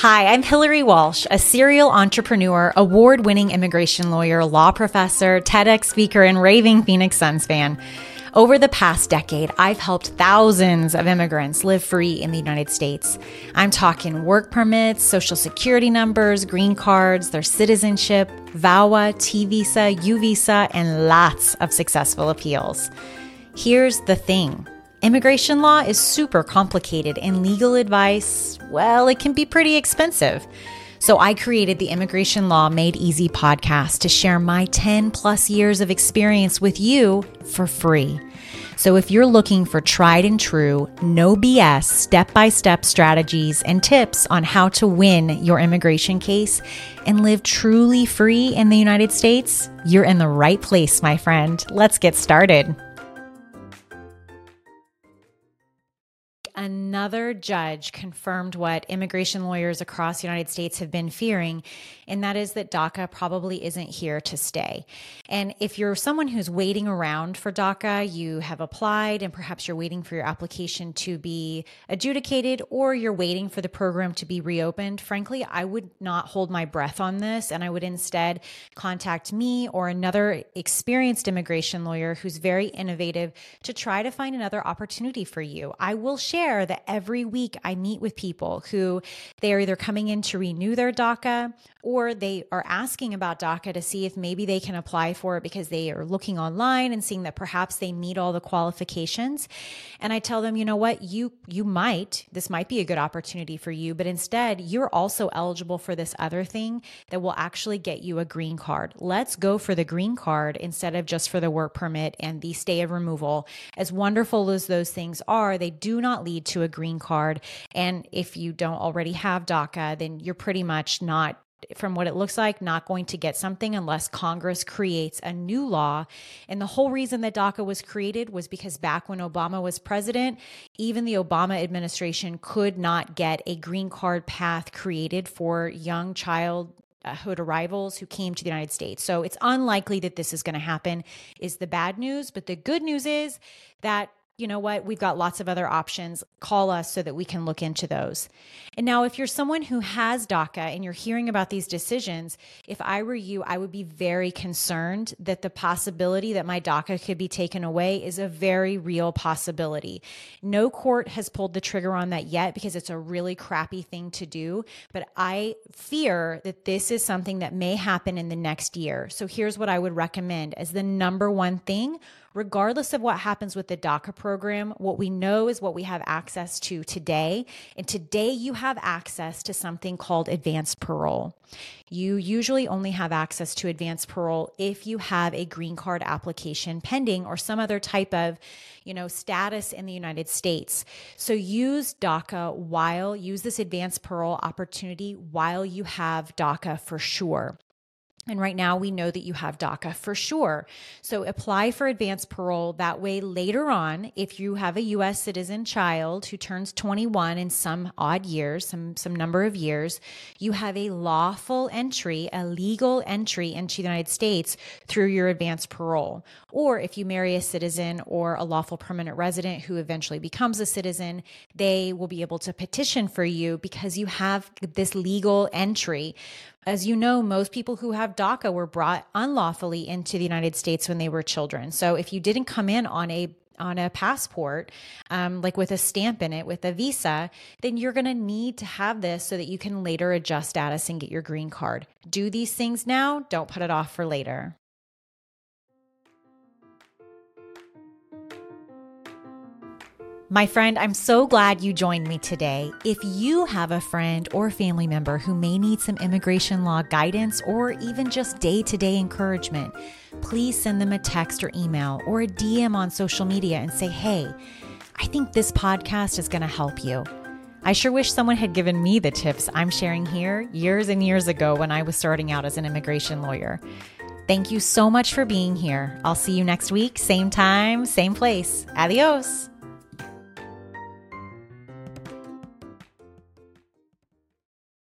Hi, I'm Hillary Walsh, a serial entrepreneur, award winning immigration lawyer, law professor, TEDx speaker, and raving Phoenix Suns fan. Over the past decade, I've helped thousands of immigrants live free in the United States. I'm talking work permits, social security numbers, green cards, their citizenship, VAWA, T visa, U visa, and lots of successful appeals. Here's the thing immigration law is super complicated, and legal advice, well, it can be pretty expensive. So I created the Immigration Law Made Easy podcast to share my 10 plus years of experience with you for free. So if you're looking for tried and true, no BS, step by step strategies and tips on how to win your immigration case and live truly free in the United States, you're in the right place, my friend. Let's get started. Another judge confirmed what immigration lawyers across the United States have been fearing, and that is that DACA probably isn't here to stay. And if you're someone who's waiting around for DACA, you have applied and perhaps you're waiting for your application to be adjudicated or you're waiting for the program to be reopened, frankly, I would not hold my breath on this. And I would instead contact me or another experienced immigration lawyer who's very innovative to try to find another opportunity for you. I will share share that every week I meet with people who they are either coming in to renew their DACA or they are asking about DACA to see if maybe they can apply for it because they are looking online and seeing that perhaps they meet all the qualifications. And I tell them, you know what, you you might, this might be a good opportunity for you, but instead you're also eligible for this other thing that will actually get you a green card. Let's go for the green card instead of just for the work permit and the stay of removal. As wonderful as those things are, they do not lead to a green card. And if you don't already have DACA, then you're pretty much not from what it looks like, not going to get something unless Congress creates a new law. And the whole reason that DACA was created was because back when Obama was president, even the Obama administration could not get a green card path created for young childhood uh, arrivals who came to the United States. So it's unlikely that this is going to happen, is the bad news. But the good news is that you know what, we've got lots of other options. Call us so that we can look into those. And now, if you're someone who has DACA and you're hearing about these decisions, if I were you, I would be very concerned that the possibility that my DACA could be taken away is a very real possibility. No court has pulled the trigger on that yet because it's a really crappy thing to do. But I fear that this is something that may happen in the next year. So here's what I would recommend as the number one thing regardless of what happens with the DACA program, what we know is what we have access to today. And today you have access to something called advanced parole. You usually only have access to advanced parole if you have a green card application pending or some other type of, you know, status in the United States. So use DACA while use this advanced parole opportunity while you have DACA for sure. And right now, we know that you have DACA for sure. So apply for advanced parole. That way, later on, if you have a US citizen child who turns 21 in some odd years, some, some number of years, you have a lawful entry, a legal entry into the United States through your advanced parole. Or if you marry a citizen or a lawful permanent resident who eventually becomes a citizen, they will be able to petition for you because you have this legal entry. As you know, most people who have DACA were brought unlawfully into the United States when they were children. So if you didn't come in on a on a passport, um, like with a stamp in it, with a visa, then you're going to need to have this so that you can later adjust status and get your green card. Do these things now, don't put it off for later. My friend, I'm so glad you joined me today. If you have a friend or family member who may need some immigration law guidance or even just day to day encouragement, please send them a text or email or a DM on social media and say, hey, I think this podcast is going to help you. I sure wish someone had given me the tips I'm sharing here years and years ago when I was starting out as an immigration lawyer. Thank you so much for being here. I'll see you next week, same time, same place. Adios.